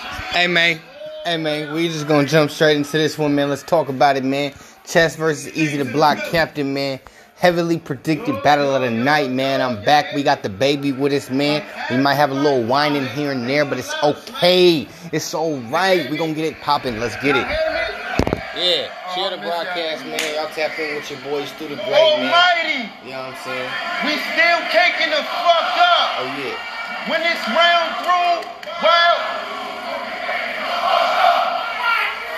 Hey man, hey man, we just gonna jump straight into this one, man. Let's talk about it, man. Chess versus Eazy to Block Captain, man. Heavily predicted battle of the night, man. I'm back. We got the baby with us, man. We might have a little whining here and there, but it's okay. It's alright. We gonna get it popping. Let's get it. Yeah, share the broadcast, man. Y'all tap in with your boys through the great, man. Almighty, You know what I'm saying? we still caking the fuck up. Oh yeah. When this round through, well,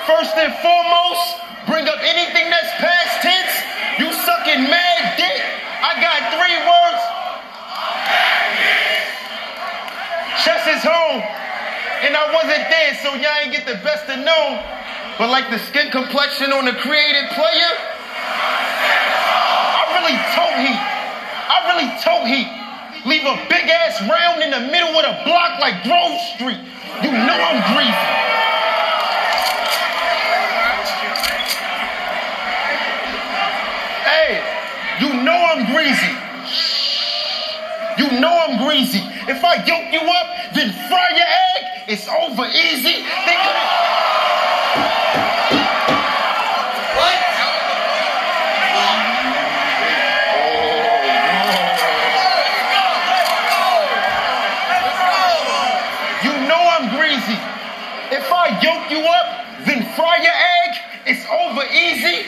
first and foremost, bring up anything that's past tense. You sucking mad dick. I got three words. Chess is home. And I wasn't there, so y'all ain't get the best of known. But like the skin complexion on the created player, I really told he. I really told he. Leave a big ass round in the middle of the block like Grove Street. You know I'm greasy. You know I'm greasy. You know I'm greasy. If I yoke you up, then fry your egg. It's over easy. They could've- You know I'm greasy. If I yoke you up, then fry your egg, it's over easy.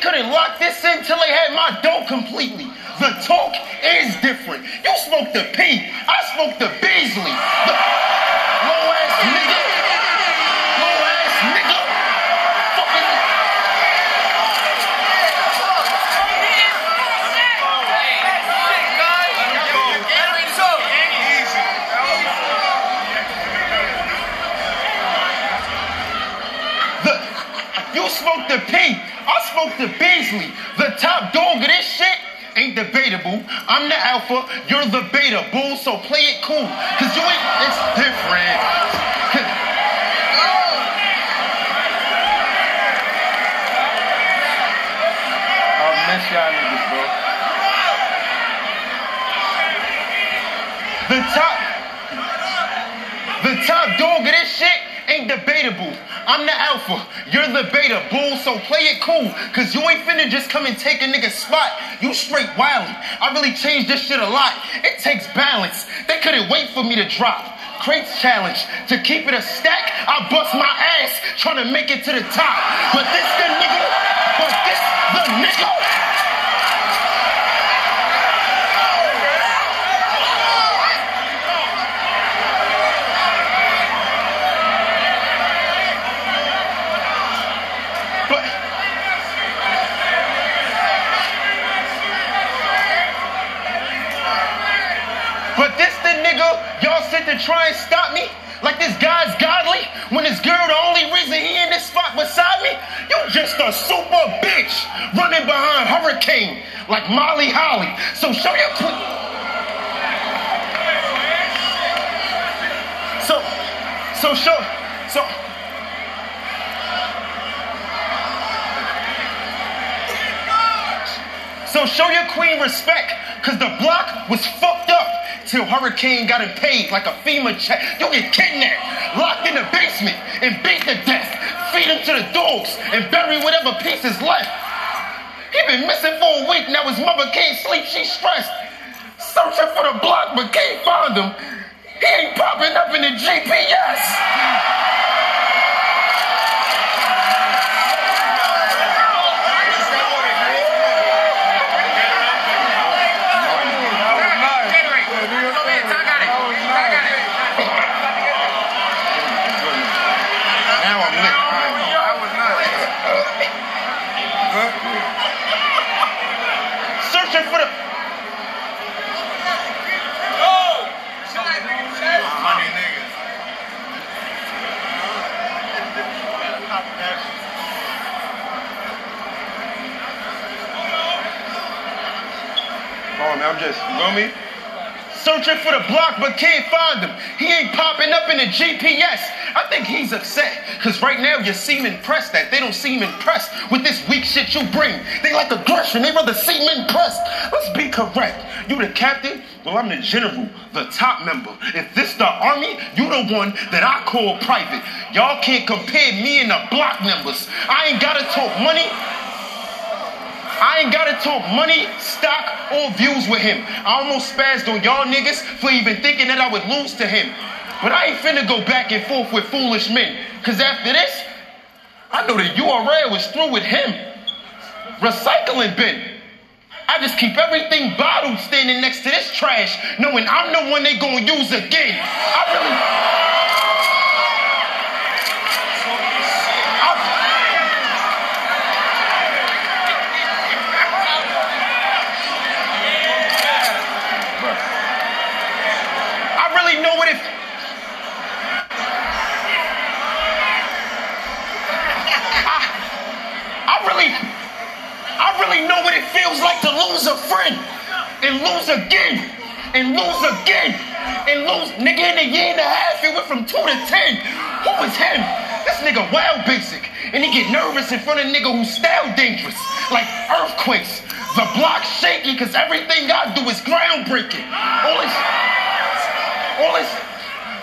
Couldn't lock this in till they had my dough completely. The talk is different. You smoked the P, I smoked the Beasley. The low ass nigga. Low ass nigga. Fucking. The, you smoked the P, The Beasley. The top dog of this shit ain't debatable. I'm the alpha, you're the beta, bull, so play it cool. Cause you ain't, it's different. 'Cause- I miss y'all niggas, bro. The top, the top dog of this shit ain't debatable. I'm the alpha, you're the beta, bull, so play it cool. Cause you ain't finna just come and take a nigga's spot. You straight wildin'. I really changed this shit a lot. It takes balance. They couldn't wait for me to drop. Crates challenge. To keep it a stack, I bust my ass trying to make it to the top. But this the nigga, but this the nigga. To try and stop me? Like this guy's godly when this girl the only reason he in this spot beside me? You just a super bitch running behind Hurricane like Molly Holly. So show your. So, so show, so. So show your queen respect, cause the block was fucked up till Hurricane got it paid like a FEMA check. You get kidnapped, locked in the basement, and beat to death. Feed him to the dogs and bury whatever pieces left. He been missing for a week, now his mother can't sleep, she's stressed. Searching for the block, but can't find him. He ain't popping up in the GPS. Now I'm lit. Searching for the. Come me? Searching for the block but can't find him. He ain't popping up in the GPS. I think he's upset because right now you seem impressed that they don't seem impressed with this weak shit you bring. They like aggression. They rather seem impressed. Let's be correct. You the captain? Well, I'm the general, the top member. If this the army, you the one that I call private. Y'all can't compare me and the block members. I ain't gotta talk money. I ain't gotta talk money, stock, or views with him. I almost spazzed on y'all niggas for even thinking that I would lose to him. But I ain't finna go back and forth with foolish men. Cause after this, I know the URL is through with him. Recycling bin. I just keep everything bottled standing next to this trash, knowing I'm the one they gonna use again. I really. I really know what it. I, I really, I really know what it feels like to lose a friend and lose again and lose again and In a year and a half, it went from two to ten. Who was him? This nigga wild basic, and he get nervous in front of a nigga who's style dangerous, like earthquakes. The block shaky because everything I do is groundbreaking. All this, all this,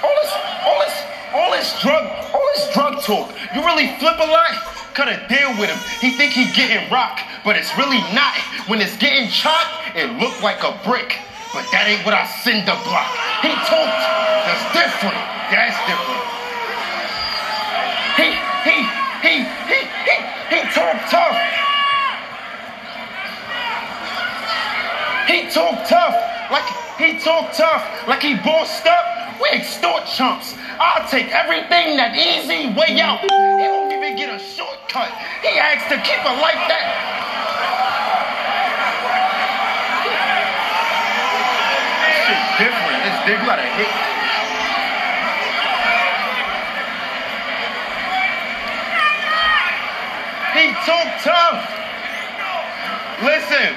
all this, all this, all this drug, all this drug talk. You really flip a lot? Cut a deal with him. He think he getting rock, but it's really not. When it's getting chopped, it look like a brick. But that ain't what I send the block. He talked. That's different. That's different. He, he, he, he, he, he talked tough. He talk tough, like he talk tough, like he bossed up. We extort chumps. I'll take everything that easy way out. He won't even get a shortcut. He asked to keep it like that. Different. It's they gotta hit. He talk tough. Listen,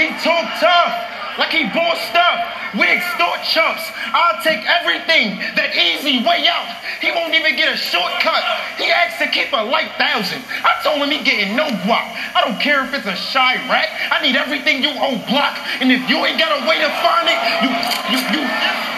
he talk tough, like he bought stuff. We extort chumps. I'll take everything, that easy way out. He won't even get a shortcut. He asked to keep a light thousand. I told him he getting no guap. I don't care if it's a shy rat. I need everything you own block. And if you ain't got a way to find it, you, you, you. You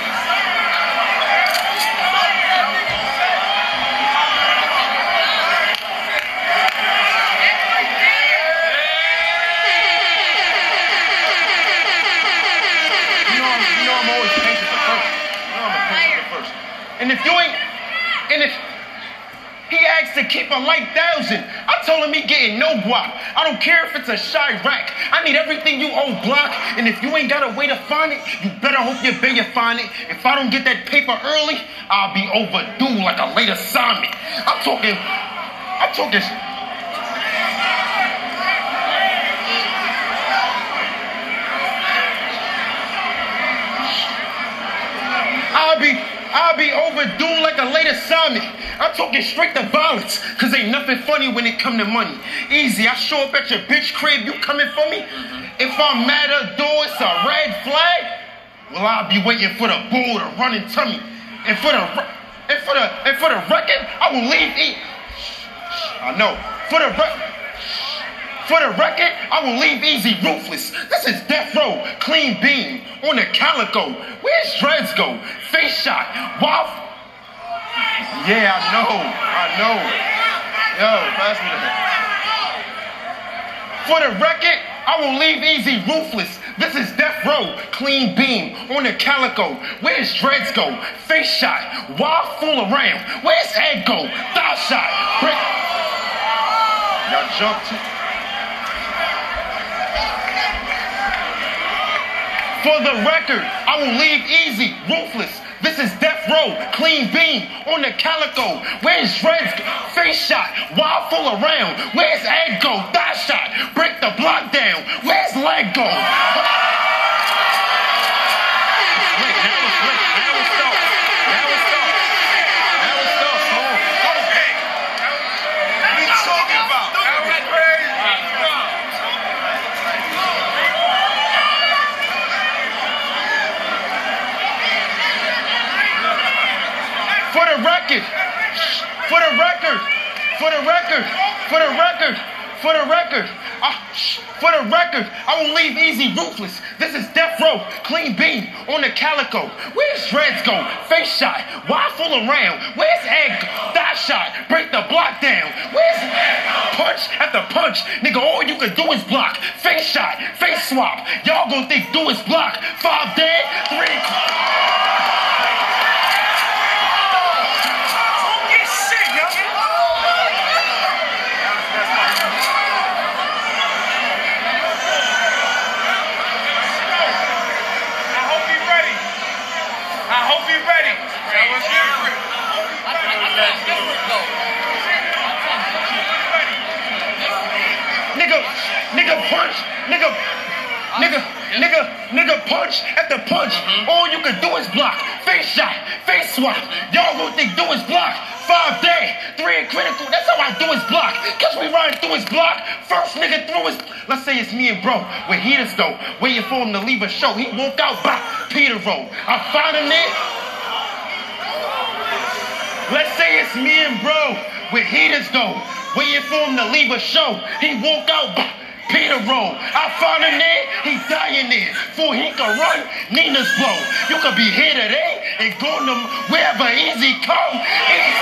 light thousand, I told him he getting no guap. I don't care if it's a shy rack. I need everything you own block. And if you ain't got a way to find it, you better hope your baby find it. If I don't get that paper early, I'll be overdue like a late assignment. I'm talking, I'm talking. I'll be I'll be overdue like a late assignment. I'm talking straight to violence, cause ain't nothing funny when it come to money. Eazy, I show up at your bitch crib, you coming for me? Mm-hmm. If I'm mad at door, it's a red flag. Well, I'll be waiting for the bull to run into me. And for the and for the and for the record, I will leave eat. I know. For the record. For the record, I will leave easy ruthless. This is death row, clean beam, on the calico. Where's Dreads go? Face shot, wild. Yeah, I know, I know. Yo, pass me that. For the record, I will leave easy ruthless. This is death row, clean beam, on the calico. Where's Dreads go? Face shot, wild fool around. Where's Ed go? Thigh shot, brick. Y'all jumped. For the record, I will leave easy, ruthless. This is death row, clean beam, on the calico. Where's Dreads? Face shot, wild full around. Where's Ed go? Thigh shot, break the block down. Where's leg go? Wait, now it's wait, now it's stop. Now it's stop. Now it's stop. Hold on. What are you talking about? That was crazy. For the record, For the record, for the record, for the record, for the record, ah, I, for the record, I won't leave easy ruthless. This is death row, clean beam on the calico. Where's Dreads go? Face shot. Why fool around? Where's egg? Thigh shot. Break the block down. Where's punch after punch? Nigga, all you can do is block. Face shot. Face swap. Y'all gonna think do is block. Five dead, three. Don't get shit, youngin. I hope he ready. I hope he ready. That was different. Nigga, nigga punch, nigga, nigga, nigga, nigga punch after punch. Mm-hmm. All you can do is block. Face shot, face swap. Y'all gonna think do is block. Five day, three in critical. That's how I do is block. Cause we run through his block. First nigga through his. Let's say it's me and bro. With heaters though, waiting for him to leave a show. He walk out, bah, Peter roll. I find him there. Let's say it's me and bro with heaters though, waiting for him to leave a show. He walk out, bah, Peter roll. I found him there, he dying there. For he can run, Nina's blow. You could be here today and go to wherever easy come. Easy.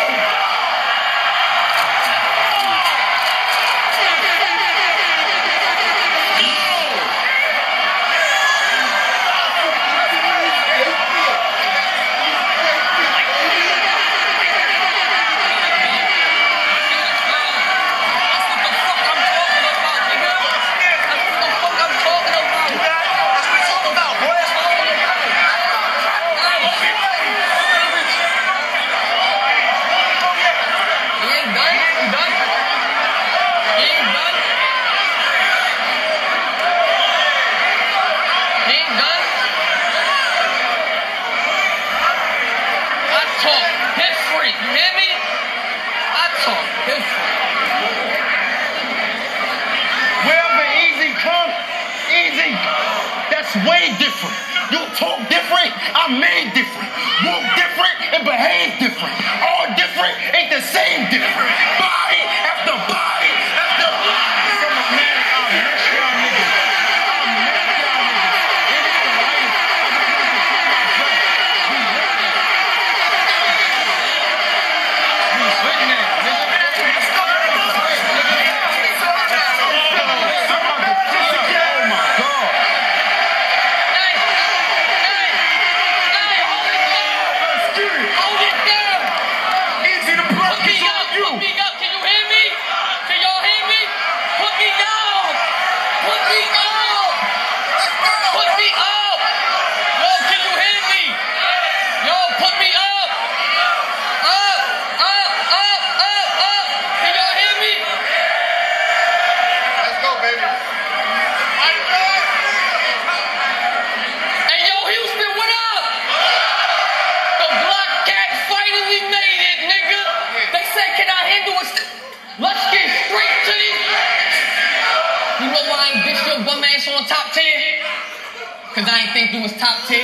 Cause I ain't think you was top 10.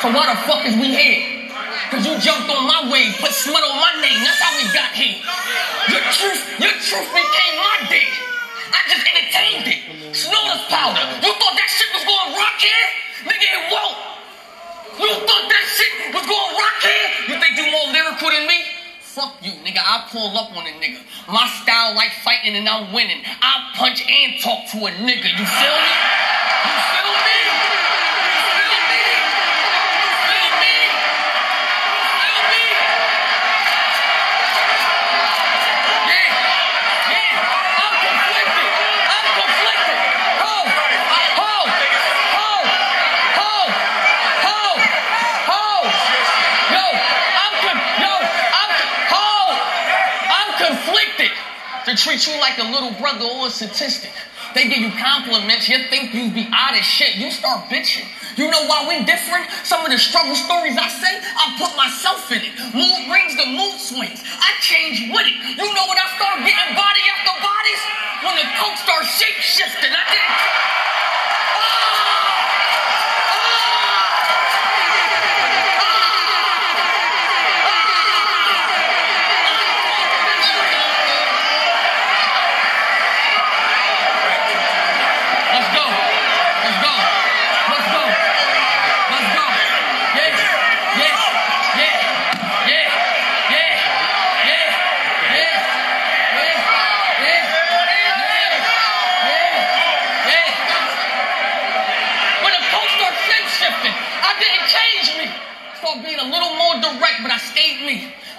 So why the fuck is we here? Cause you jumped on my wave, put smut on my name. That's how we got here. Your truth, your truth became my dick. I just entertained it. Snorla's powder. You thought that shit was gonna rock here? Nigga, it won't. You thought that shit was gonna rock here? You think you more lyrical than me? Fuck you, nigga. I pull up on a nigga. My style like fighting and I'm winning. I punch and talk to a nigga. You feel me? You feel me? Treat you like a little brother or a statistic. They give you compliments. You think you be out of shit. You start bitching. You know why we different? Some of the struggle stories I say, I put myself in it. Mood rings the mood swings. I change with it. You know when I start getting body after bodies? When the coke starts shape shifting. I did.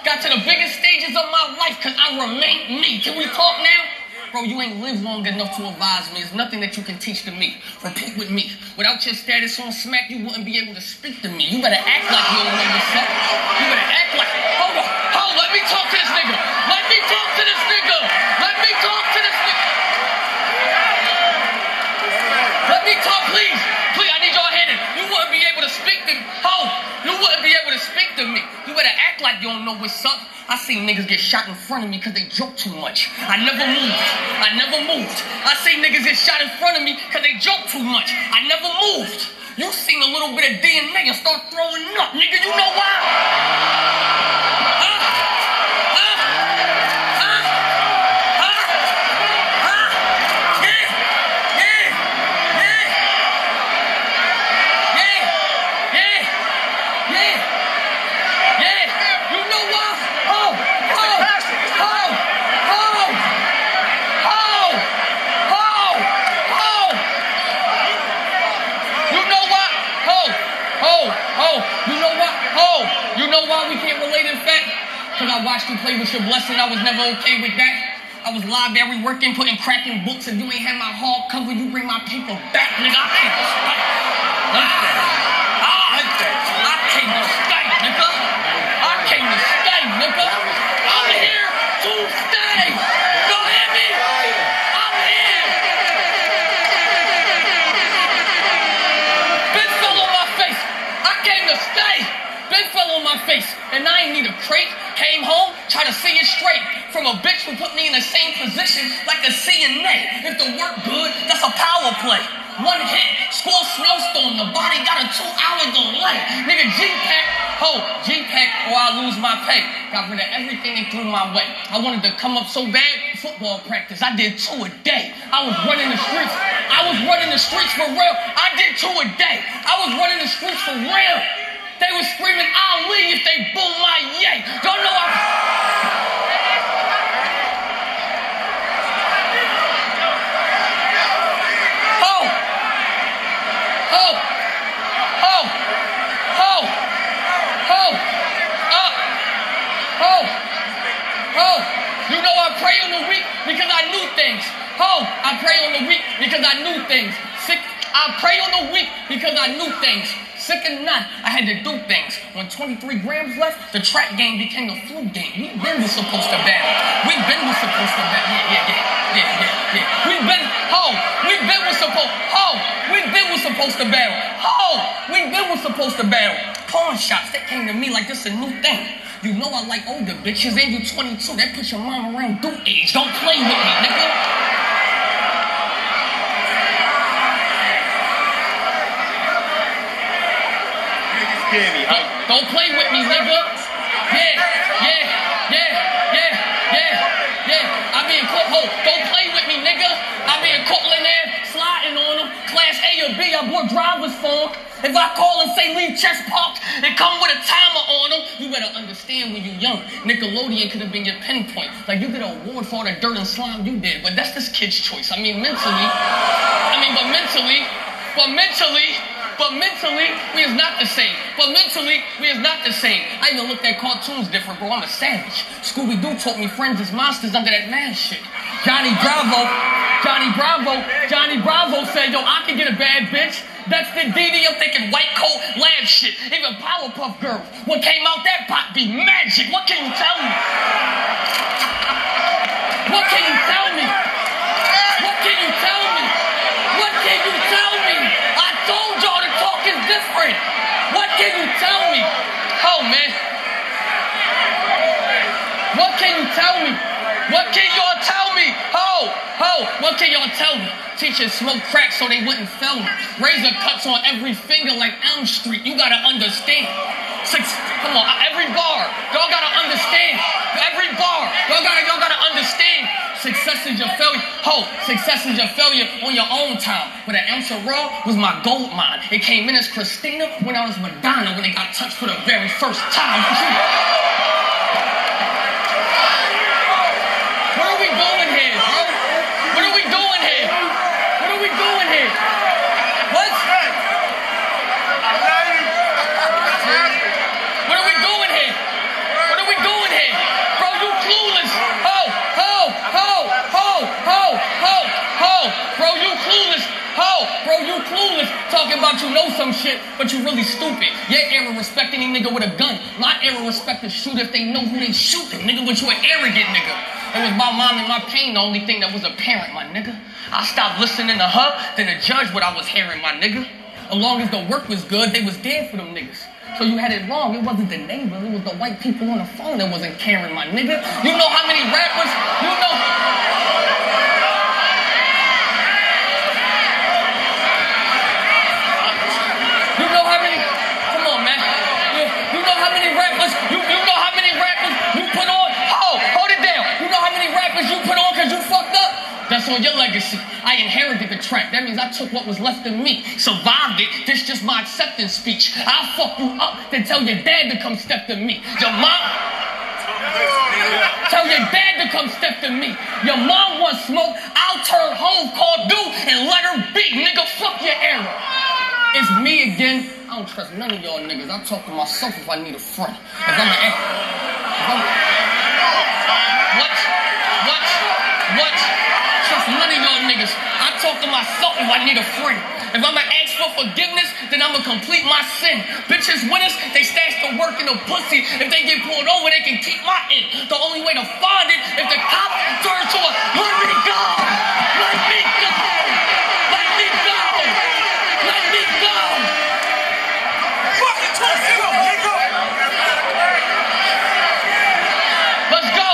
got to the biggest stages of my remain me. Can we talk now? Bro, you ain't lived long enough to advise me. There's nothing that you can teach to me. Repeat with me. Without your status on smack, you wouldn't be able to speak to me. You better act like you don't know up. You better act like. Hold on. Hold. on, Let me talk to this nigga. Let me talk to this nigga. Let me talk to this nigga. Let me talk, please. Please, I need y'all hitting. You wouldn't be able to speak to me. Hold. You wouldn't be able to speak to me. You act like you don't know what's up. I seen niggas get shot in front of me because they joke too much. I never moved. I never moved. I seen niggas get shot in front of me because they joke too much. I never moved. You seen a little bit of DNA and start throwing up. Nigga, you know why? You play with your blessing. I was never okay with that. I was library working, putting crack in books. If you ain't had my hard cover, you bring my paper back, nigga. I can't stay. Ah, ah, I came to stay, nigga. I came to stay, nigga. I'm here to stay. You hear me? I'm here. Ben fell on my face. I came to stay. Ben fell on my face. And I ain't need a crate. Came home, tried to see it straight. From a bitch who put me in the same position like a CNA. If the work good, that's a power play. One hit, squall snowstorm, the body got a two-hour delay. Nigga, G-Pack, ho, G-Pack or I lose my pay. Got rid of everything and threw my way. I wanted to come up so bad, football practice. I did two a day. I was running the streets. I was running the streets for real. I did two a day. I was running the streets for real. They were screaming, I'll leave if they boo my yay. Don't know I. Oh! Oh! You know I pray on the because I knew things. I pray on the because I knew things. Sick. I pray on the because I knew things. Sick not, I had to do things. When 23 grams left, the track game became a flu game. We been was supposed to battle. We been was supposed to battle. Yeah, yeah, yeah, yeah, yeah, yeah. We been, oh, we been was supposed, oh, we been was supposed to battle. Oh, we been was supposed to battle. Pawn shops, that came to me like this a new thing. You know I like older bitches, and you 22. That puts your mom around due age. Don't play with me, nigga. Scare me. Don't, play with me, nigga. Yeah, yeah, yeah, yeah, yeah, yeah. I be in court. Hold, don't play with me, nigga. I be in Cortland Class A or B, I bought driver's form. If I call and say leave chest parked and come with a timer on them, you better understand when you young. Nickelodeon could have been your pinpoint. Like you get an award for all the dirt and slime you did, but that's this kid's choice. I mean, mentally, I mean, but mentally, but mentally, but mentally, we is not the same. But mentally, we is not the same. I even looked at cartoons different, bro. I'm a savage. Scooby Doo taught me friends is monsters under that man shit. Johnny Bravo, Johnny Bravo, Johnny Bravo said, yo, I can get a bad bitch. That's the DD. I'm thinking white coat, lab shit. Even Powerpuff Girls. What came out that pot be magic. What can you tell me? What can you tell me? What can you tell me? What can you tell me? I told y'all the talk is different. What can you tell me? Oh man. What can you tell me? What can me? Ho, ho, what can y'all tell me? Teachers smoked crack so they wouldn't fail me. Razor cuts on every finger like Elm Street. You gotta understand. Six, come on, every bar. Y'all gotta understand. Every bar. Y'all gotta, y'all gotta understand. Success is your failure. Ho, success is your failure on your own time. But an ounce of raw was my gold mine. It came in as Christina, went out as Madonna when they got touched for the very first time. Where are we going here, bro? What are we doing here? What are we doing here? What? What are we doing here? What are we doing here? You know some shit, but you really stupid. Your era respect any nigga with a gun. My era respect the shooter if they know who they shooting, nigga, but you an arrogant nigga. It was my mom and my pain the only thing that was apparent, my nigga. I stopped listening to her, then to judge what I was hearing, my nigga. As long as the work was good, they was dead for them niggas. So you had it wrong. It wasn't the neighbors. It was the white people on the phone that wasn't caring, my nigga. You know how many rappers, you know. You know how many, come on, man. You, you know how many rappers, you, you know how many rappers you put on. Hold, hold it down. You know how many rappers you put on because you fucked up? That's on your legacy. I inherited the track. That means I took what was left of me, survived it. This just my acceptance speech. I'll fuck you up, then tell your dad to come step to me. Your mom. Tell your dad to come step to me. Your mom wants smoke. I'll turn home, call due, and let her be. Nigga, fuck your era. It's me again. I don't trust none of y'all niggas. I talk to myself if I need a friend. If I'm an what? What? What? Trust none of y'all niggas. I talk to myself if I need a friend. If I'ma ask for forgiveness, then I'ma complete my sin. Bitches us, they stash the work in the pussy. If they get pulled over, they can keep my end. The only way to find it, if the cop turns to a let me go, let me go, let me go, let me go. Fucking twist it up, nigga. Let's go.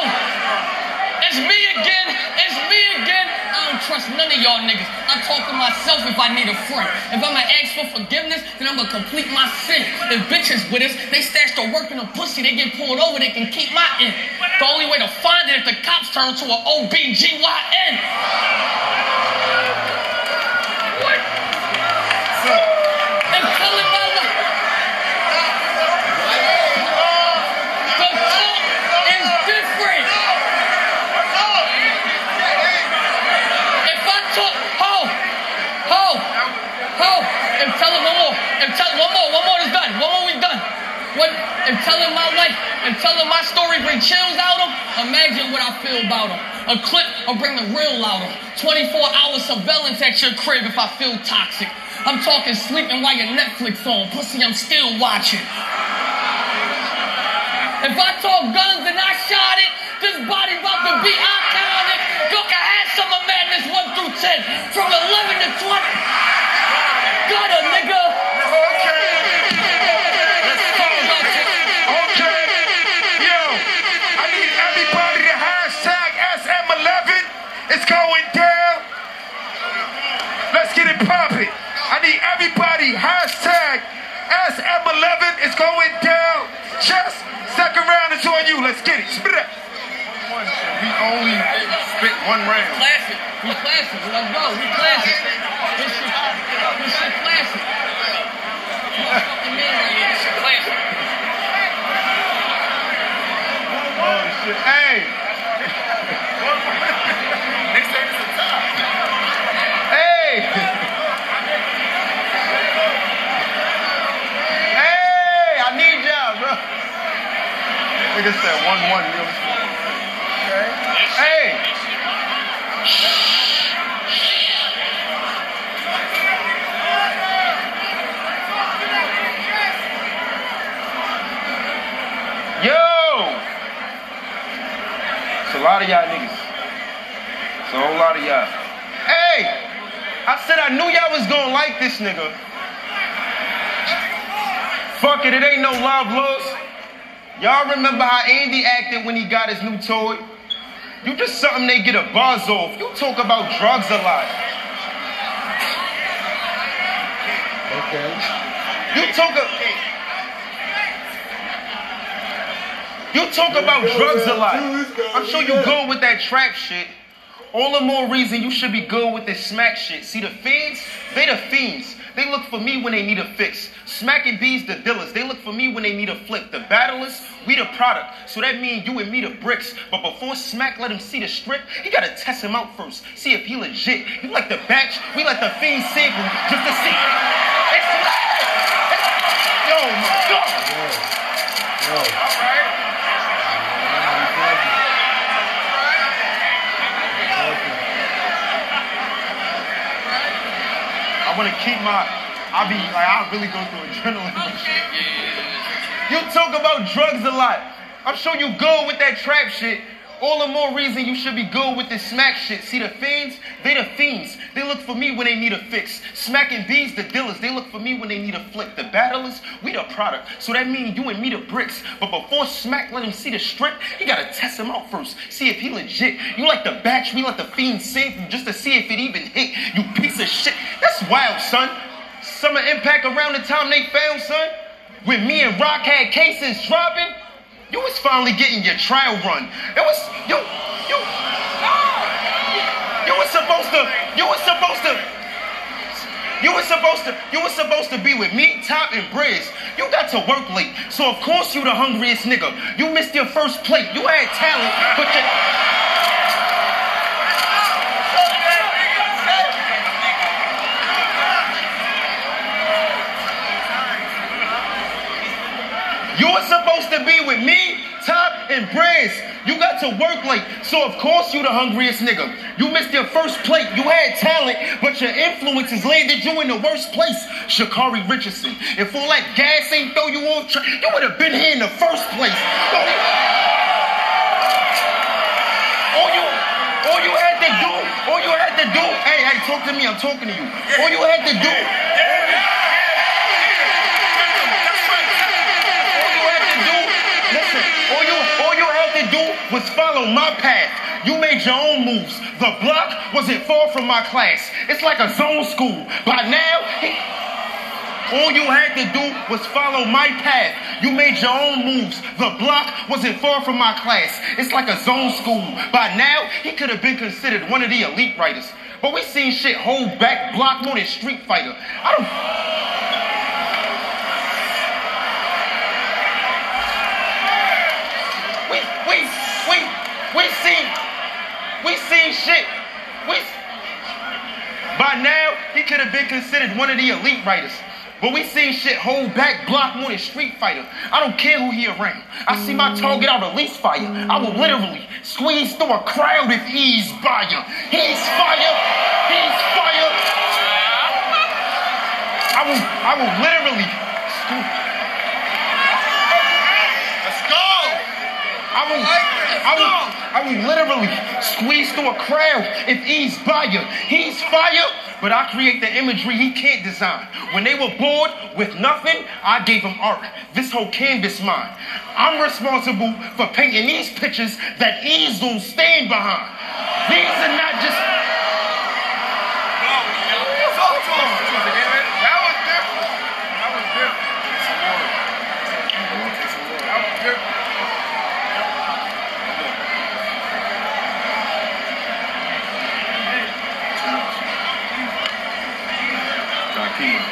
It's me again. It's me again. I don't trust none of y'all niggas. I talk to myself if I need a friend. If I'ma ask for forgiveness, then I'ma complete my sin. If bitches with us, they stash the work in a pussy, they get pulled over, they can keep my end. The only way to find it if the cops turn to an OBGYN. Telling my life, and telling my story bring chills out of him, imagine what I feel about him. A clip will bring the real out of him. 24 hour surveillance at your crib if I feel toxic. I'm talking sleeping while your Netflix on. Pussy, I'm still watching. If I talk guns and I shot it, this body about to be iconic. Go can have Summer Madness 1 through 10. From 11 to 20. Going down. Just second round is on you. Let's get it. Spit it. We only spit one round. Classic. We classic. Let's go. We classic. This shit, this shit classic. You a fucking man right here. This shit classic. Oh shit. Hey. Hey. Hey, I need y'all, bro. Nigga said one one real shit. Hey. Yo! It's a lot of y'all niggas. It's a whole lot of y'all. Hey! I said I knew y'all was gonna like this nigga. Fuck it, it ain't no love lost. Y'all remember how Andy acted when he got his new toy? You just something they get a buzz off. You talk about drugs a lot. Okay. You talk a, You talk about drugs a lot. I'm sure you good with that trap shit. All the more reason you should be good with this smack shit. See the fiends? They the fiends. They look for me when they need a fix. Smacking bees the dealers. They look for me when they need a flick. The battlers, we the product. So that means you and me the bricks. But before Smack let him see the strip, he gotta test him out first. See if he legit. You like the batch, we like the fiend sample just to see. It's Yo, my God. All right. I want to keep my I be like, I really go through adrenaline. shit. You talk about drugs a lot. I'm sure you good with that trap shit. All the more reason you should be good with this smack shit. See the fiends? They the fiends. They look for me when they need a fix. Smacking bees, the dealers. They look for me when they need a flick. The battlers, we the product. So that means you and me the bricks. But before Smack let him see the strip, he gotta test him out first. See if he legit. You like the batch, we let the fiends save you just to see if it even hit. You piece of shit. That's wild, son. Summer impact around the time they found, son. When me and Rock had cases dropping, you was finally getting your trial run. It was you, you, you was supposed to, you was supposed to, you was supposed to, you was supposed to be with me, Top, and Briz. You got to work late, so of course you the hungriest nigga. You missed your first plate. You had talent, but you. You were supposed to be with me, Top, and Briz. You got to work late, so of course you the hungriest nigga. You missed your first plate. You had talent, but your influences landed you in the worst place. Shakari Richardson. If all that gas ain't throw you off track, you would have been here in the first place. All you, all you had to do, all you had to do. Hey, hey, talk to me. I'm talking to you. All you had to do. Was follow my path. You made your own moves. The block wasn't far from my class. It's like a zone school. By now, he- all you had to do was follow my path. You made your own moves. The block wasn't far from my class. It's like a zone school. By now, he could have been considered one of the elite writers. But we seen shit hold back block more than Street Fighter. I don't. We seen we seen shit. We by now he could have been considered one of the elite writers. But we seen shit hold back block more than Street Fighter. I don't care who he around. I see my target out release fire. I will literally squeeze through a crowd if he's fire. He's fire. He's fire. I will I will literally Let's go. I will, I will, I literally squeeze through a crowd if he's fire. He's fire, but I create the imagery he can't design. When they were bored with nothing, I gave them art. This whole canvas mine. I'm responsible for painting these pictures that easels stand behind. These are not just. Talk to him. That was different. That was different. Some water. That was different.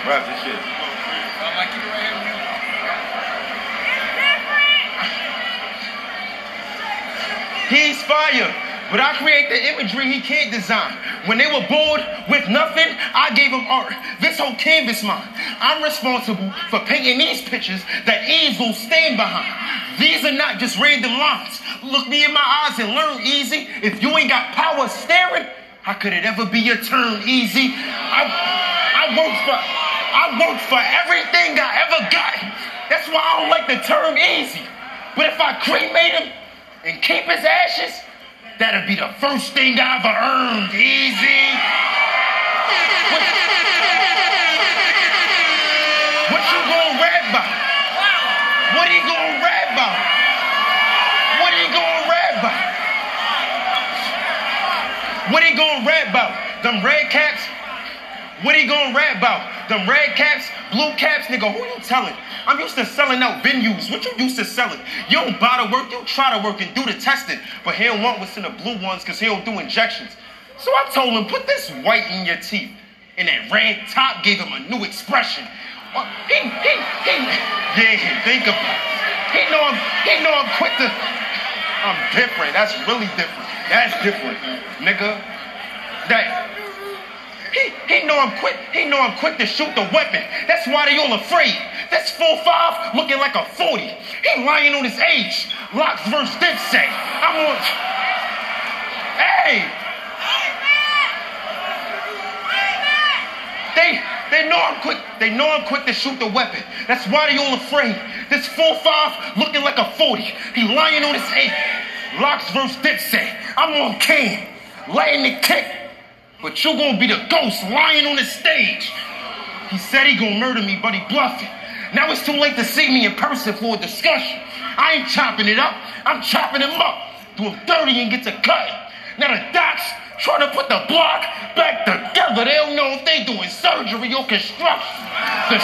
Trying to keep him. Rap this shit. He's fire. But I create the imagery he can't design. When they were bored with nothing, I gave them art. This whole canvas mine. I'm responsible for painting these pictures that easels stand behind. These are not just random lines. Look me in my eyes and learn easy. If you ain't got power staring, how could it ever be your turn easy? I, I work for I work for everything I ever got. That's why I don't like the term easy. But if I cremate him and keep his ashes, that'll be the first thing I ever earned. Easy. What, what you gonna rap about? What he gonna rap about? What he gonna rap about? What he gonna rap about? Them red caps? What he gonna rap about? Them red caps, blue caps, nigga, who you telling? I'm used to selling out venues. What you used to selling? You don't buy the work, you try to work and do the testing. But he don't want what's in the blue ones because he don't do injections. So I told him, put this white in your teeth. And that red top gave him a new expression. Well, he, he, he, yeah, think about it. He know I'm, he know I'm quick to, I'm different. That's really different. That's different, nigga. That, he, he know I'm quick. He know I'm quick to shoot the weapon. That's why they all afraid. That's 4-5 looking like a 40. He lying on his age. Lox versus Dipset. I'm on. Hey. They They know I'm quick. They know I'm quick to shoot the weapon. That's why they all afraid. This 4-5 looking like a 40. He lying on his head. Lox versus Dipset. I'm on Kane, laying the kick. But you gonna be the ghost lying on the stage. He said he gonna murder me, but he bluffing. Now it's too late to see me in person for a discussion. I ain't chopping it up. I'm chopping him up. Do him dirty and get to cut. Now the docs trying to put the block back together. They don't know if they doing surgery or construction. The,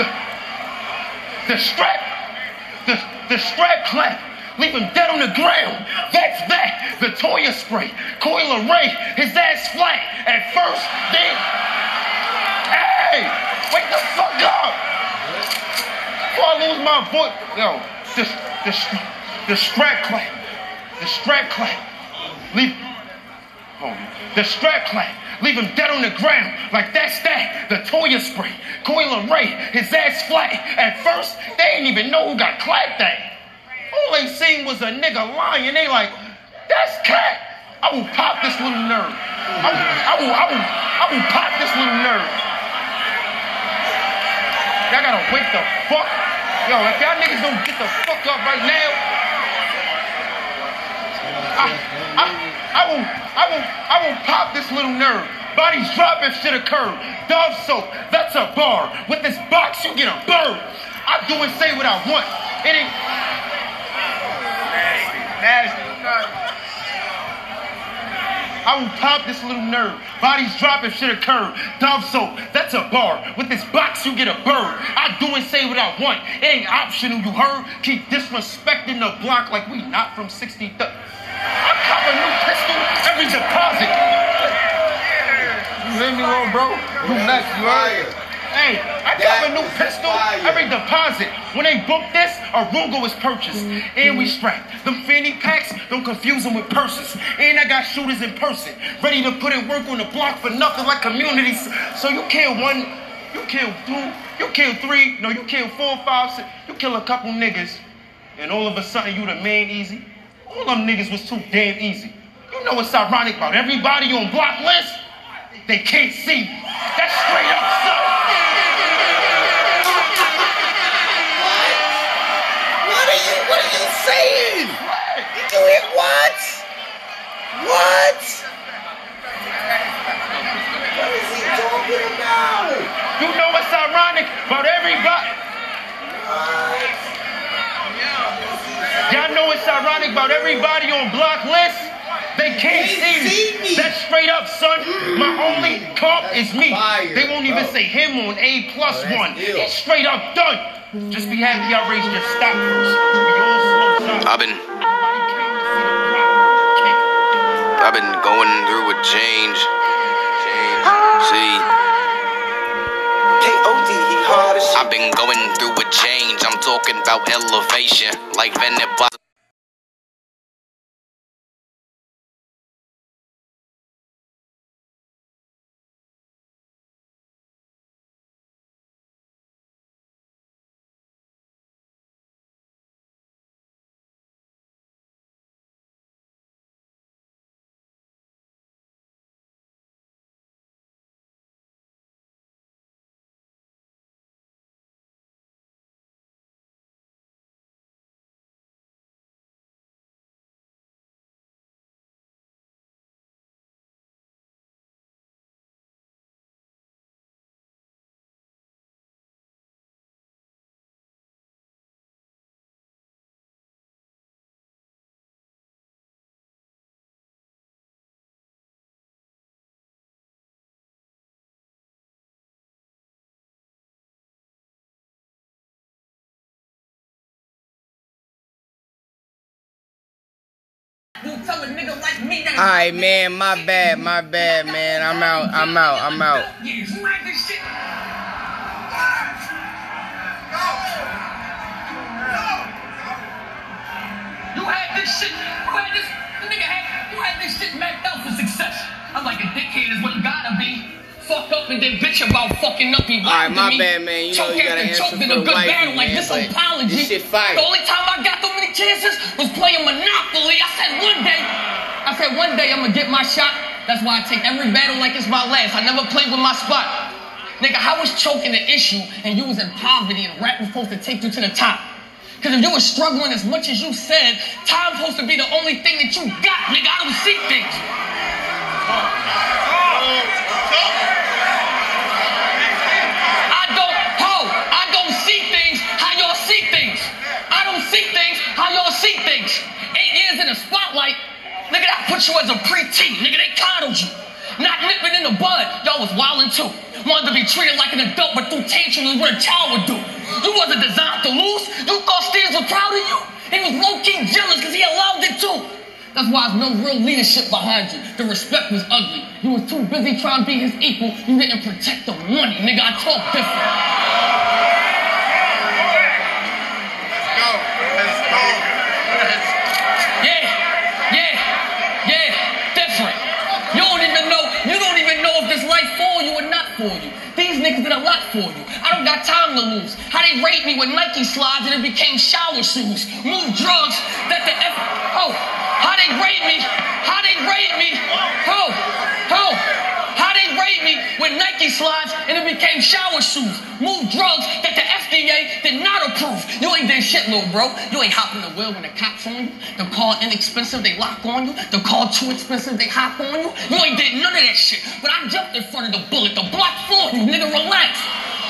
the, the strap, the, the strap clap, leave him dead on the ground. That's that. The Toya spray, coil array, his ass flat. At first, then, hey, wake the fuck up. Before I lose my voice, yo, the, the, the strap clap, the strap clap, leave, oh, the strap clap, leave him dead on the ground, like that's that, the Toya spray, coil array, his ass flat. At first, they didn't even know who got clapped at. All they seen was a nigga lying, they like, that's cat. I will pop this little nerve. I will, I will, I will, I will pop this little nerve. Y'all gotta wake the fuck. Yo, if y'all niggas don't get the fuck up right now, I, I, I will, I will, I will pop this little nerve. Bodies drop if shit occur. Dove soap, that's a bar. With this box, you get a bird. I do and say what I want. It ain't. Nasty, nasty. I will pop this little nerve. Bodies drop if shit occur. Dove soap, that's a bar. With this box, you get a bird. I do and say what I want. It ain't optional, you heard? Keep disrespecting the block like we not from 63rd. I cop a new pistol every deposit. You hear me, little bro? You nuts, you heard? Hey, I got a new pistol every deposit. When they book this, a Ruger is purchased. Mm-hmm. And we strapped. Them fanny packs, don't confuse them with purses. And I got shooters in person, ready to put in work on the block for nothing like communities. So you kill one, you kill two, you kill three, no, you kill four, five, six, you kill a couple niggas, and all of a sudden you the man easy. All them niggas was too damn easy. You know what's ironic about everybody on block list? They can't see. That's straight up, son. What are you? What are you saying? You what? What? What is he talking about? You know what's ironic about everybody? Y'all know what's ironic about everybody on block list? They can't They see me. see me. That's straight up, son. My mm. only cop is me. fire, they won't even say him on A plus Oh, that's one. ill. It's straight up done. Just be happy I raised your stock first. We all. I've been Nobody came to see the block. Can't- I've been going through a change. See, K.O.D. He hard as shit. I've been going through a change. I'm talking about elevation, like Venezuela. Right, man. My bad. My bad, man. I'm out. I'm out. I'm out. You like this shit? You had this shit. You had this. The nigga had. You had this shit mapped out for success. I'm like a dickhead is what you gotta be. Fuck up and then bitch about fucking up. He All right, lied to my me. bad, man. You know Choke you gotta answer choke for in the a good wifey, battle like this but apology. this shit fire. The only time I got so many chances was playing Monopoly. I said one day. I said one day I'm gonna get my shot. That's why I take every battle like it's my last. I never play with my spot. Nigga, how was choking the issue and you was in poverty and rap was supposed to take you to the top? Because if you was struggling as much as you said, time's supposed to be the only thing that you got, nigga. I don't see things. Put you as a preteen. Nigga, they coddled you. Not nipping in the bud, y'all was wildin' too. Wanted to be treated like an adult, but through tantrums is what a child would do. You wasn't designed to lose. You thought Steve was proud of you. He was low-key jealous because he allowed it too. That's why there's no real leadership behind you. The respect was ugly. You was too busy trying to be his equal. You didn't protect the money, nigga. I talk different. Go. Let's go. Yeah, yeah, yeah, different. You don't even know, you don't even know if this life for you or not for you. These niggas did a lot for you. I don't got time to lose. How they raped me with Nike slides and it became shower shoes. Move drugs that the F. Oh, how they raped me. How they raped me. Oh, oh. How they raped me with Nike slides and it became shower shoes. Move drugs that the FDA did not approve. You ain't did shit, little bro. You ain't hopping the wheel when the cops on you. The car inexpensive, they lock on you. The car too expensive, they hop on you. You ain't did none of that shit. But I jumped in front of the bullet. The block for you, nigga. Relax.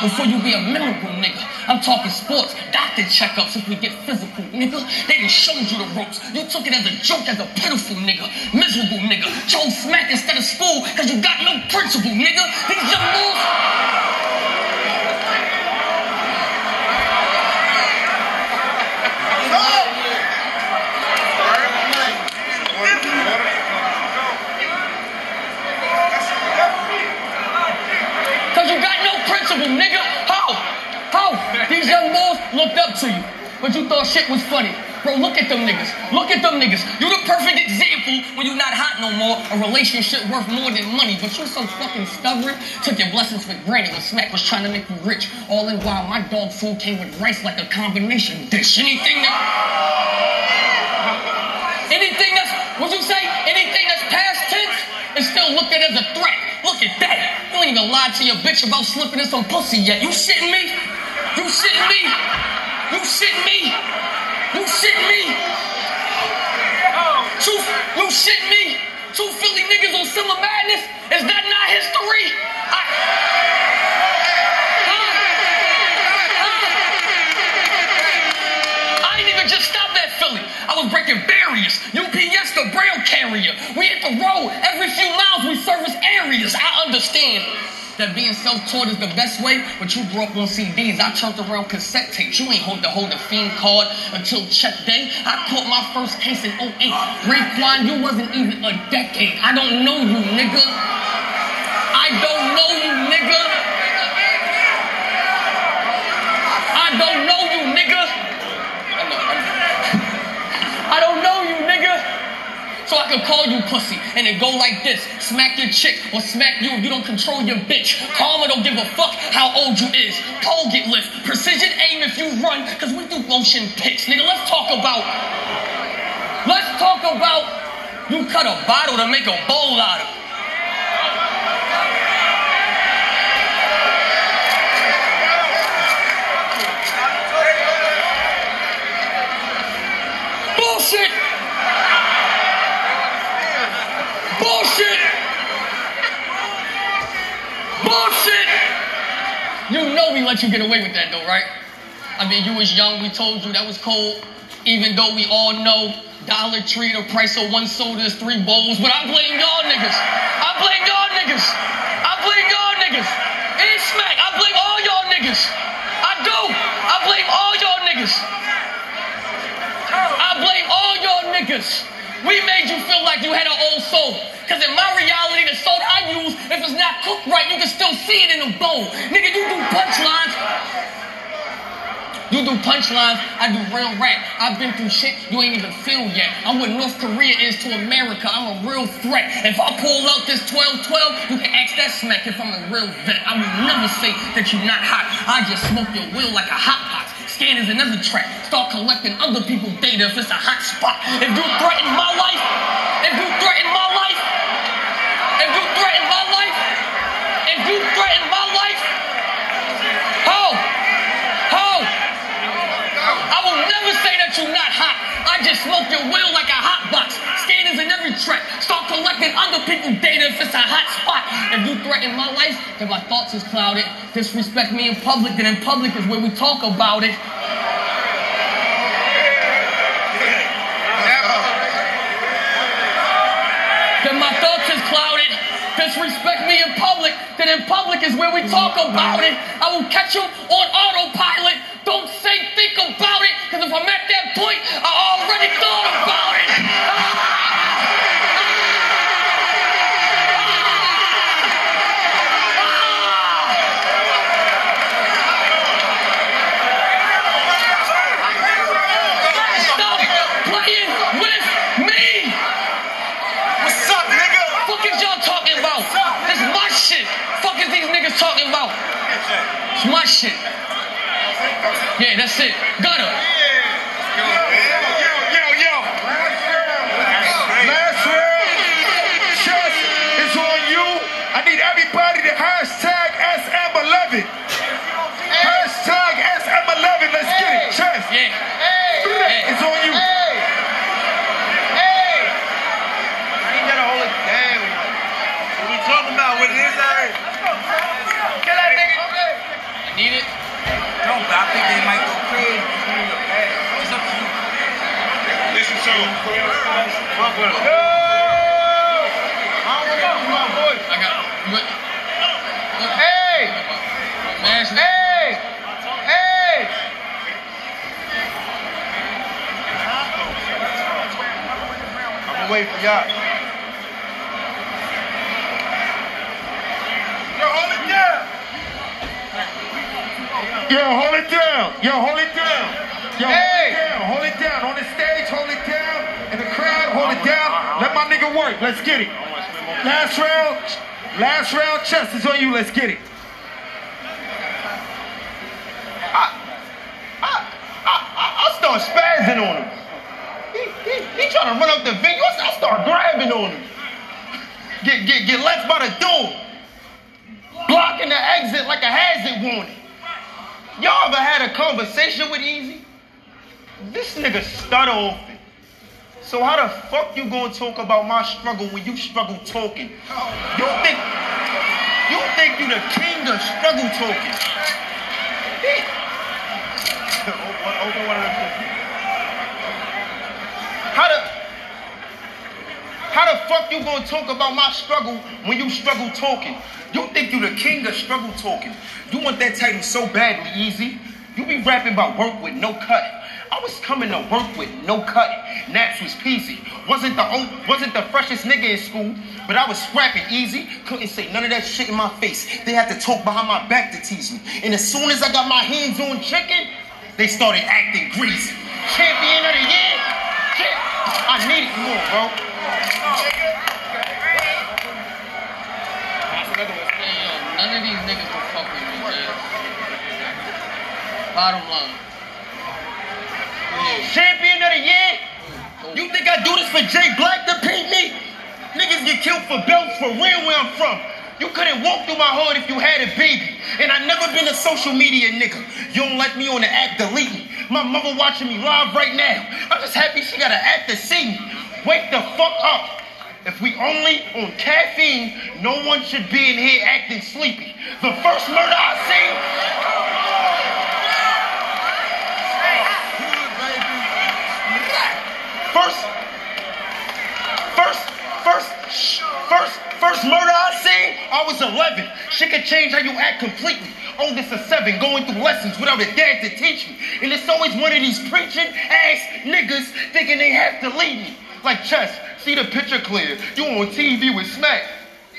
Before you be a memorable nigga. I'm talking sports, doctor checkups if we get physical, nigga. They done showed you the ropes. You took it as a joke, as a pitiful nigga. Miserable nigga. Chose smack instead of school because you got no principle, nigga. These young bulls. Got nigga. How? How? These young boys looked up to you, but you thought shit was funny. Bro, look at them niggas. Look at them niggas. You the perfect example when you're not hot no more. A relationship worth more than money, but you're so fucking stubborn. Took your blessings for granted when Smack was trying to make you rich. All in while my dog food came with rice like a combination dish. Anything that, anything that's, what you say? Anything that's past tense is still looked at as a threat. Look at that. You ain't even lied to your bitch about slipping in some pussy yet. You shitting me? You shitting me? You shitting me? You shitting me? Two, you shitting me? Two Philly niggas on Summer Madness? Is that not history? I. I was breaking barriers. UPS, braille carrier. We hit the road. Every few miles, we service areas. I understand that being self-taught is the best way, but you grew up on CDs. I turned around cassette tapes. You ain't hold to hold a fiend card until check day. I caught my first case in 08. Raekwon, you wasn't even a decade. I don't know you, nigga. I don't know you, nigga. So I can call you pussy and it go like this. Smack your chick or smack you if you don't control your bitch. Karma don't give a fuck how old you is. Pole get lift. Precision aim if you run, cause we do motion picks. Nigga, let's talk about. Let's talk about you cut a bottle to make a bowl out of. Bullshit! Bullshit! Bullshit! You know we let you get away with that though, right? I mean, you was young, we told you that was cold. Even though we all know Dollar Tree, the price of one soda is three bowls. But I blame y'all niggas. I blame y'all niggas. I blame y'all niggas. And smack, I blame all y'all niggas. I do. I blame all y'all niggas. I blame all y'all niggas. We made you feel like you had an old soul. Cause in my reality, the soda I use, if it's not cooked right, you can still see it in the bowl. Nigga, you do punchlines. You do punchlines, I do real rap. I've been through shit you ain't even feel yet. I'm what North Korea is to America. I'm a real threat. If I pull out this 12-12, you can ask that smack if I'm a real vet. I would never say that you're not hot. I just smoke your will like a hot pot. Scan is another track. Start collecting other people's data if it's a hot spot. If you threaten my life, if you threaten my life, you threaten my life, ho, ho, I will never say that you're not hot. I just smoke your will like a hot box. Scanners in every track. Start collecting other people's data if it's a hot spot. If you threaten my life, then my thoughts is clouded. Disrespect me in public, then in public is where we talk about it. Disrespect me in public, then in public is where we talk about it. I will catch you on autopilot. Don't say think about it, because if I'm at that point, I already thought about it. Stop playing with me. What's up, nigga? Fuck is y'all talking about? This is my shit. Fuck is these niggas talking about? It's my shit. Yeah, that's it. Gutter. Yo, yo, yo. Last round. Chess is on you. I need everybody to hashtag SM11. Hashtag SM11. Let's get it. Chess. Yeah. It's on you. I need it. No, but I think they might go crazy. It's up to you. Listen to him. Fuck with him. I got you. What? Hey! Mash it. Hey! Hey! I'm gonna wait for y'all. Yo, hold it down. Yo, hold it down. Yo, hold it down. Yo, hold Hey. it down. Hold it down. On the stage, hold it down. In the crowd, hold it down. Let my nigga work. Let's get it. Last round. Last round. Chess is on you. Let's get it. I start spazzing on him. He, he, he trying to run up the venue. Start grabbing on him. Get, get, get left by the door. Blocking the exit like a hazard warning. Y'all ever had a conversation with Eazy? This nigga stutter often. So how the fuck you gonna talk about my struggle when you struggle talking? You think you think you the king of struggle talking? How the how the fuck you gonna talk about my struggle when you struggle talking? You think you the king of struggle talking? You want that title so badly, Eazy. You be rapping about work with no cut. I was coming to work with no cut. Naps was peasy. Wasn't the old, wasn't the freshest nigga in school, but I was scrapping easy. Couldn't say none of that shit in my face. They had to talk behind my back to tease me. And as soon as I got my hands on chicken, they started acting greasy. Champion of the year? Shit. I need it more, bro. Yo, none of these niggas can fuck with me, man. Bottom line. Champion of the year? You think I do this for Jay Black to paint me? Niggas get killed for belts for real where I'm from. You couldn't walk through my hood if you had a baby. And I never been a social media nigga. You don't like me on the app, delete me. My mother watching me live right now. I'm just happy she got an app to see me. Wake the fuck up. If we only on caffeine, no one should be in here acting sleepy. The first murder I seen, First, first, first, first, first murder I seen, I was 11. Shit could change how you act completely. Oh, Oldest of seven, going through lessons without a dad to teach me. And it's always one of these preaching ass niggas thinking they have to lead me. Like chess, see the picture clear. You on TV with smack.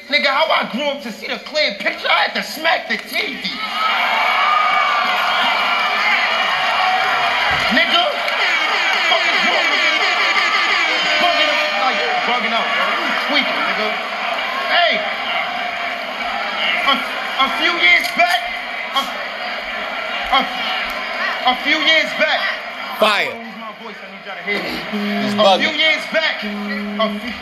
Nigga, how I grew up to see the clear picture, I had to smack the TV. Nigga, fuck is wrong with you? bugging out. Like, bugging bro. You tweaking, nigga. Hey, a, a few years back, a, a, a few years back. Fire. Voice, I need y'all to hear A few years back, a few,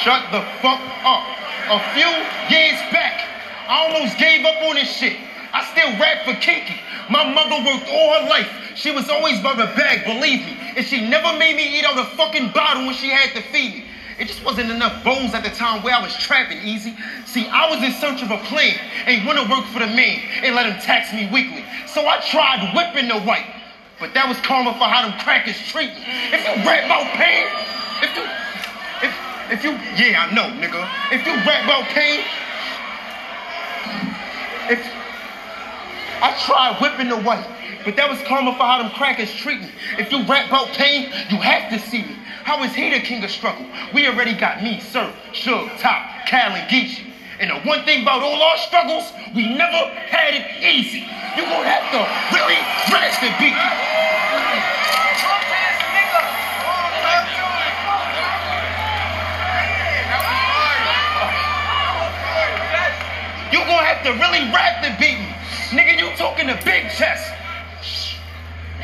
shut the fuck up. A few years back, I almost gave up on this shit. I still rap for Kiki. My mother worked all her life. She was always by the bag, believe me. And she never made me eat out a fucking bottle when she had to feed me. It just wasn't enough bones at the time where I was trapping easy. See, I was in search of a plan and want to work for the man and let him tax me weekly. So I tried whipping the white. But that was karma for how them crackers treat me. If you rap about pain, if you, if, if you, yeah, I know, nigga. If you rap about pain, if, I tried whipping the white, but that was karma for how them crackers treat me. If you rap about pain, you have to see me. How is he the king of struggle? We already got me, Sir, Shug, Top, Cal, and Geechee. And the one thing about all our struggles, we never had it easy. You gonna have to really rest and beat. You gonna have to really rap to beat me. Nigga, you talking the big chest.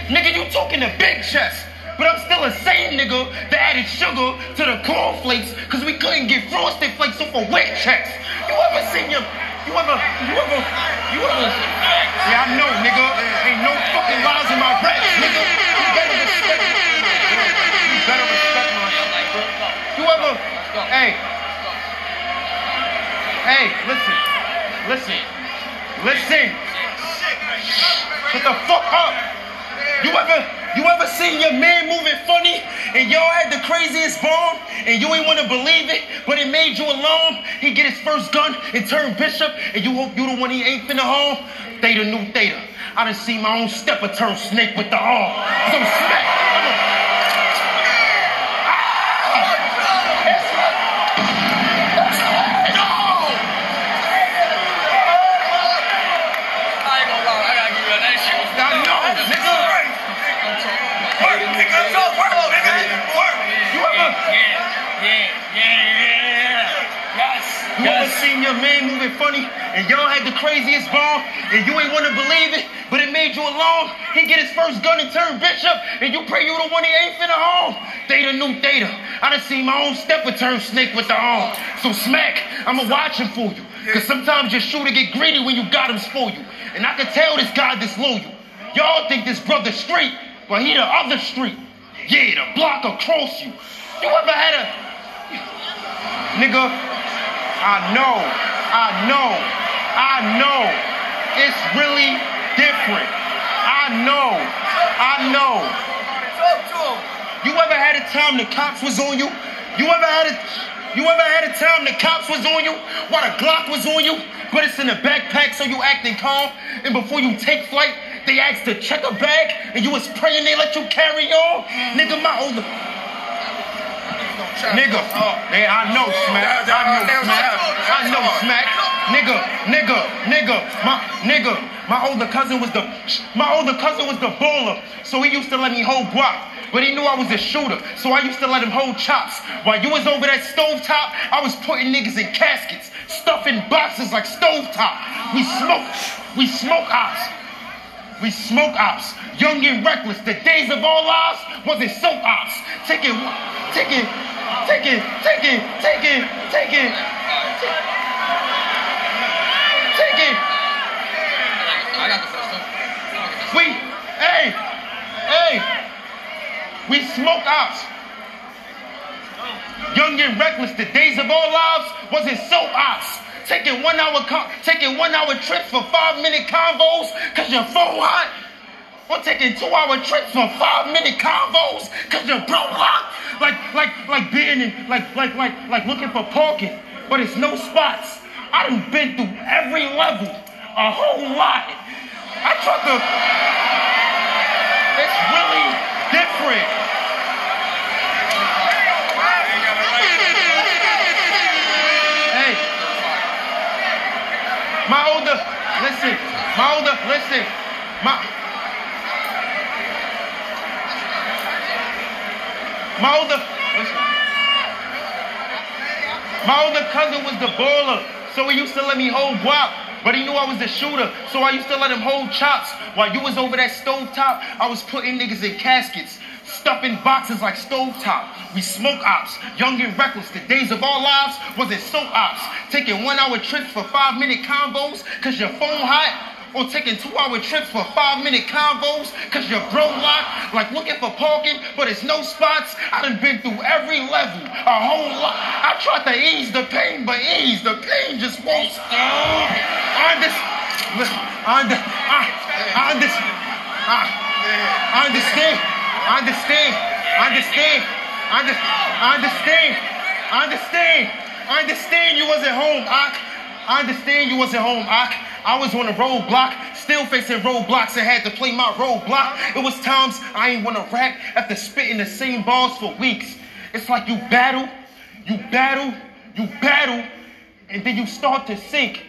Nigga, you talking the big chest. But I'm still the same nigga that added sugar to the cornflakes because we couldn't get frosted flakes off of wet checks. You ever seen your you ever you ever you ever Yeah, I know, nigga. Ain't no fucking lies in my rap, nigga. You better respect me. You You ever Hey. Hey, listen. Listen. Listen. Shut the fuck up. You ever you ever seen your man moving funny and y'all had the craziest bomb and you ain't want to believe it, but it made you alarm? He get his first gun and turn bishop and you hope you the one he ain't finna harm? Theta new theta. I done seen my own stepper turn snake with the arm. So smack. Your man moving funny and y'all had the craziest bomb and you ain't want to believe it, but it made you alarm? He get his first gun and turn bishop and you pray you the one he ain't finna harm. Theta new theta. I done seen my own stepper turn snake with the arm. So smack, I'ma watch him for you. Cause sometimes your shooter get greedy when you got him for you. And I can tell this guy disloyal. Y'all think this brother straight, but he the other street. Yeah, the block across you. You ever had a nigga? I know, I know, I know. It's really different. I know, I know. You ever had a time the cops was on you? You ever had a you ever had a time the cops was on you while the Glock was on you? But it's in the backpack so you acting calm. And before you take flight, they ask to check a bag and you was praying they let you carry on? Nigga, my older Nigga, yeah, I know smack. I know smack. I know smack. Nigga, nigga, nigga, my nigga. My older cousin was the my older cousin was the baller, so he used to let me hold guap. But he knew I was a shooter, so I used to let him hold chops. While you was over that stovetop, I was putting niggas in caskets, stuffing boxes like stovetop. We smoke, we smoke ops. We smoke ops, young and reckless. The days of our lives wasn't soap ops. Take it, take it, taking, taking, taking, taking, taking. I got the first one. We, hey, hey, we smoke ops. Young and reckless. The days of our lives wasn't soap ops. Taking one hour, con- taking one hour trips for five minute convos because you're phone hot. Or taking two hour trips for five minute convos because you're bro locked. Like, like, like being in, like, like, like, like looking for parking, but it's no spots. I done been through every level, a whole lot. I tried to. It's really different. Hey, my older, my older, listen, my. My older, listen. My older cousin was the baller, so he used to let me hold guap. But he knew I was the shooter, so I used to let him hold chops. While you was over that stove top, I was putting niggas in caskets, Stuff in boxes like stovetop. We smoke ops. Young and reckless. The days of our lives wasn't soap ops. Taking one hour trips for five minute combos cause your phone hot. Or taking two hour trips for five minute combos cause your bro locked. Like looking for parking, but it's no spots. I done been through every level, a whole lot. I tried to ease the pain, but ease the pain just won't stop. I understand. I, under, I, I, under, I, I understand. I understand. I understand. I, understand. I understand. I understand you wasn't home, Ak. I understand you wasn't home, Ak. I was on a roadblock, still facing roadblocks and had to play my roadblock. It was times I ain't wanna rap after spitting the same bars for weeks. It's like you battle, you battle, you battle, and then you start to sink.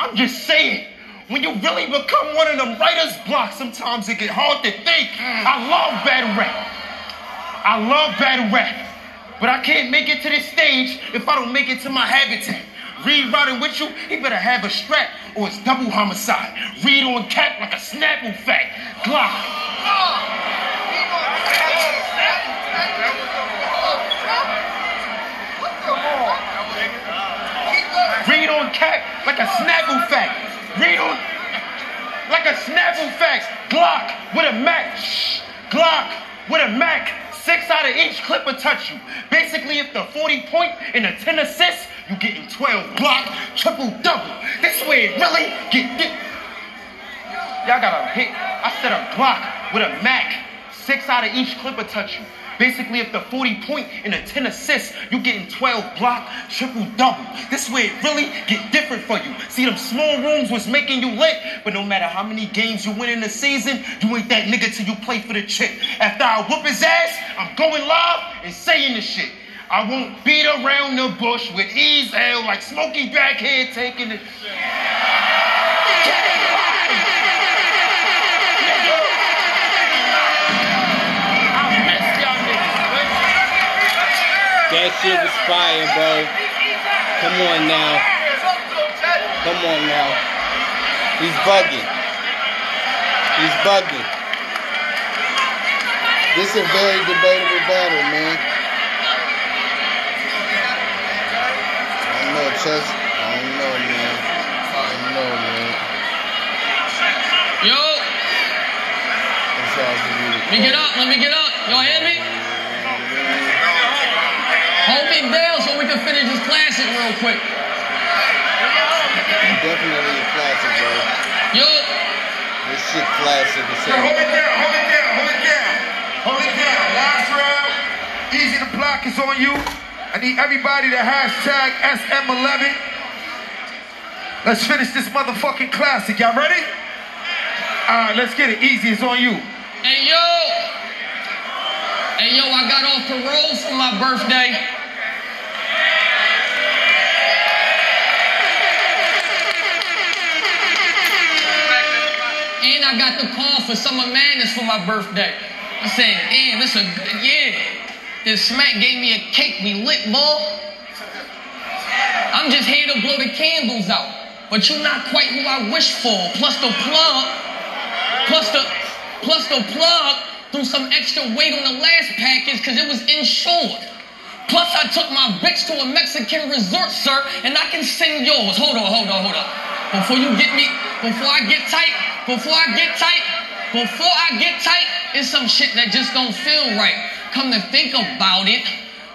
I'm just saying, when you really become one of them writer's blocks, sometimes it get hard to think. I love battle rap. I love battle rap. But I can't make it to this stage if I don't make it to my habitat. Reed riding with you, he better have a strap or it's double homicide. Reed on cap like a Snapple fact. Glock. Read on cap like a Snapple fact. Read on like a Snapple fact. Glock with a Mac. Shh. Glock with a Mac. Six out of each clip will touch you. Basically, if the 40 point and the 10 assists, you getting 12 block, triple double. This way really get, get. Y'all got a hit. I said a block with a Mac. Six out of each clip will touch you. Basically, if the 40 point and the 10 assists, you getting 12 block, triple double. This way it really get different for you. See, them small rooms was making you lit, but no matter how many games you win in the season, you ain't that nigga till you play for the chick. After I whoop his ass, I'm going live and saying this shit. I won't beat around the bush with ease L like Smokey Backhead taking it. That shit was fire, bro. Come on now. Come on now. He's bugging. He's bugging. This is a very debatable battle, man. I know, Chess. I don't know, man. I don't know, man. Yo, It's all for you to let me get up. Let me get up. Y'all hear me? Hold me down so we can finish this classic real quick. Definitely a classic, bro. Yo, This shit classic as Now, hold it down, hold it down, hold it down. Hold it down. Last round. Eazy to block is on you. I need everybody to hashtag SM11. Let's finish this motherfucking classic. Y'all ready? All right, let's get it. Eazy it's on you. hey yo, hey yo, I got off the parole for my birthday. And I got the call for Summer Madness for my birthday. I said, damn, this a good, yeah. Then Smack gave me a cake, we lit, boy. I'm just here to blow the candles out. But you're not quite who I wish for. Plus the plug, plus the, plus the plug threw some extra weight on the last package because it was insured. Plus I took my bitch to a Mexican resort, sir, and I can send yours. Hold on, hold on, hold on. Before you get me, before I get tight, before I get tight, before I get tight, it's some shit that just don't feel right. Come to think about it,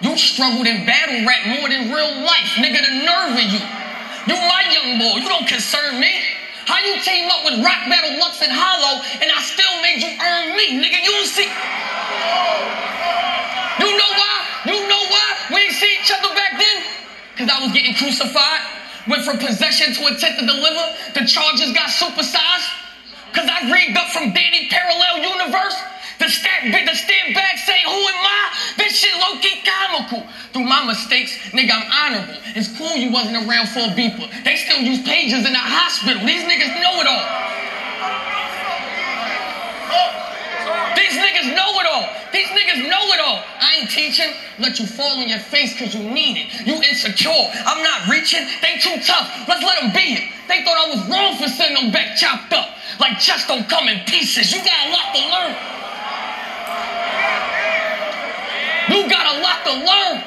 you struggled in battle rap more than real life, nigga. The nerve of you. You my young boy, you don't concern me. How you team up with Rock Battle, Lux, and Hollow, and I still made you earn me, nigga? You don't see. You know why? You know why we ain't see each other back then? Cause I was getting crucified. Went from possession to attempt to deliver. The charges got supersized. Cause I rigged up from Danny Parallel Universe. The stat bit, the stand back say, who am I? This shit low key comical. Through my mistakes, nigga, I'm honorable. It's cool you wasn't around for a beeper. They still use pages in the hospital. These niggas know it all. These niggas know it all. These niggas know it all. I ain't teaching. Let you fall on your face because you need it. You insecure. I'm not reaching. They too tough. Let's let them be it. They thought I was wrong for sending them back chopped up. Like chest don't come in pieces. You got a lot to learn. You got a lot to learn.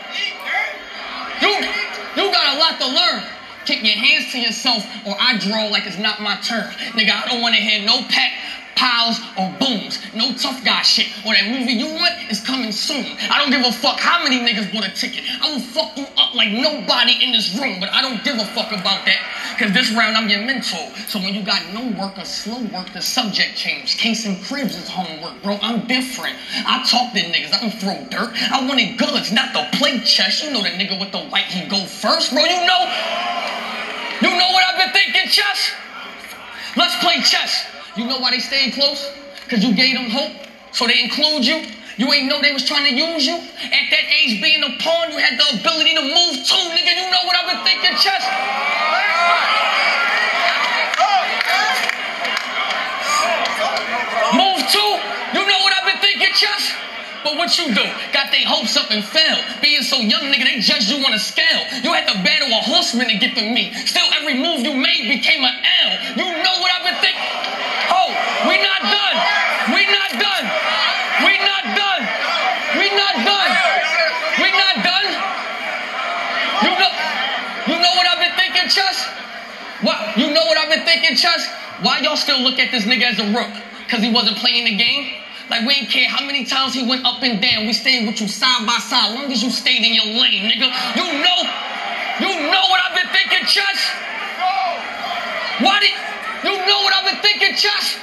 You, you got a lot to learn. Keep your hands to yourself, or I draw like it's not my turn. Nigga, I don't want to hear no pat, piles, or booms. No tough guy shit. Or that movie you want is coming soon. I don't give a fuck how many niggas bought a ticket. I will fuck you up like nobody in this room, but I don't give a fuck about that. Cause this round I'm your mentor. So when you got no work or slow work, the subject change. Case and cribs is homework, bro. I'm different. I talk to niggas. I don't throw dirt. I wanted goods, not the play chess. You know the nigga with the white, he go first, bro. You know. You know what I've been thinking, chess? Let's play chess. You know why they stayed close? Cause you gave them hope, so they include you. You ain't know they was trying to use you. At that age, being a pawn, you had the ability to move too, nigga. You know what I've been thinking, chess? Move too. You know what I've been thinking, chess? But what you do? Got their hopes up and fell. Being so young, nigga, they judged you on a scale. You had to battle a horseman to get to me. Still, every move you made became an L. You know what I've been thinking? Oh, we not done. We not done. We not done. We not done. We not done. You know, you know what I've been thinking, Chess? What? You know what I've been thinking, Chess? Why y'all still look at this nigga as a rook? Cause he wasn't playing the game? Like we ain't care how many times he went up and down. We stayed with you side by side, long as you stayed in your lane, nigga. You know, you know what I've been thinking, Chess? Why did you know what I've been thinking, Chess?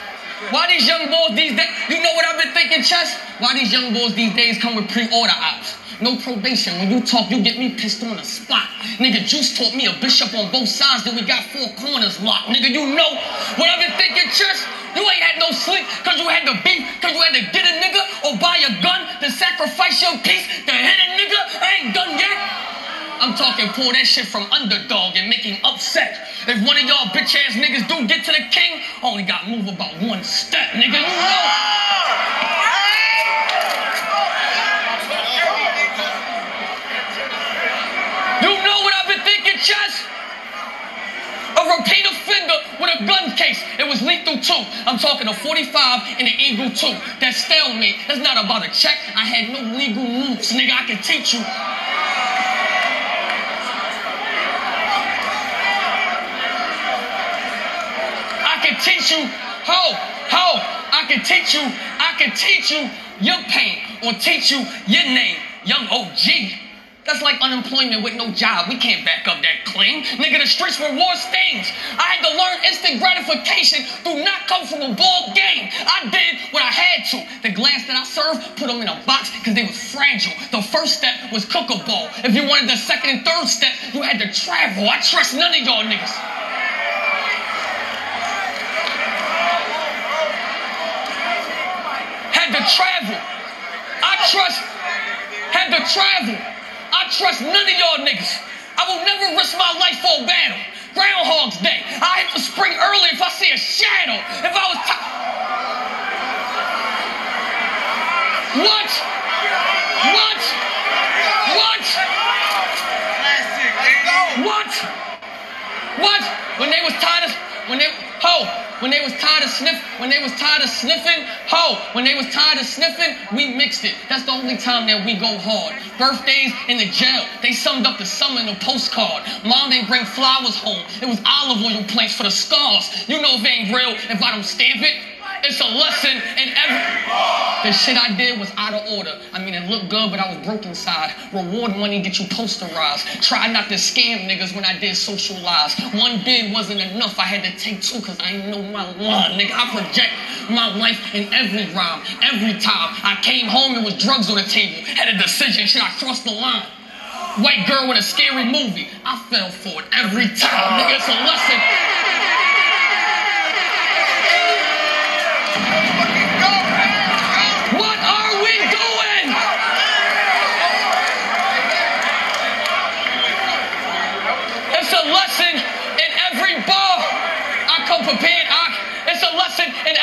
Why these young boys these days? You know what I've been thinking, Chess? Why these young boys these days come with pre-order ops? No probation. When you talk, you get me pissed on the spot. Nigga, Juice taught me a bishop on both sides, then we got four corners locked. Nigga, you know what I've been thinking, Chess? You ain't had no sleep because you had to beat, because you had to get a nigga or buy a gun to sacrifice your peace to hit a nigga. I ain't done yet. I'm talking pull that shit from underdog and make him upset. If one of y'all bitch ass niggas do get to the king, only got move about one step, nigga. You know. What I've been thinking, Chess? A repeat offender with a gun case. It was lethal too. I'm talking a 45 and an Eagle 2. That stalemate. That's not about a check. I had no legal moves, nigga. I can teach you. Teach you how, how. I can teach you, I can teach you your pain or teach you your name, young OG. That's like unemployment with no job. We can't back up that claim. Nigga, the streets reward things. I had to learn instant gratification do not come from a ball game. I did what I had to. The glass that I served, put them in a box because they was fragile. The first step was cook a ball. If you wanted the second and third step, you had to travel. I trust none of y'all niggas. Had to travel. I trust. Had to travel. I trust none of y'all niggas. I will never risk my life for a battle. Groundhog's Day. I hit the spring early if I see a shadow. If I was ti- What? What? What? What? What? When they was tired of when they ho when they was tired of sniff when they was tired of sniffing ho when they was tired of sniffing we mixed it. That's the only time that we go hard. Birthdays in the jail they summed up the summer in a postcard. Mom didn't bring flowers home. It was olive oil plants for the scars. You know if it ain't real if I don't stamp it. It's a lesson in every. The shit I did was out of order. I mean, it looked good, but I was broke inside. Reward money get you posterized. Try not to scam niggas when I did social lies. One bid wasn't enough. I had to take two because I know my line. Nigga, I project my life in every rhyme. Every time I came home, it was drugs on the table. Had a decision. Should I cross the line? White girl with a scary movie. I fell for it every time. Nigga, it's a lesson.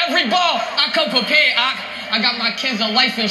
Every bar. I come prepared. I, I got my kids a life insurance.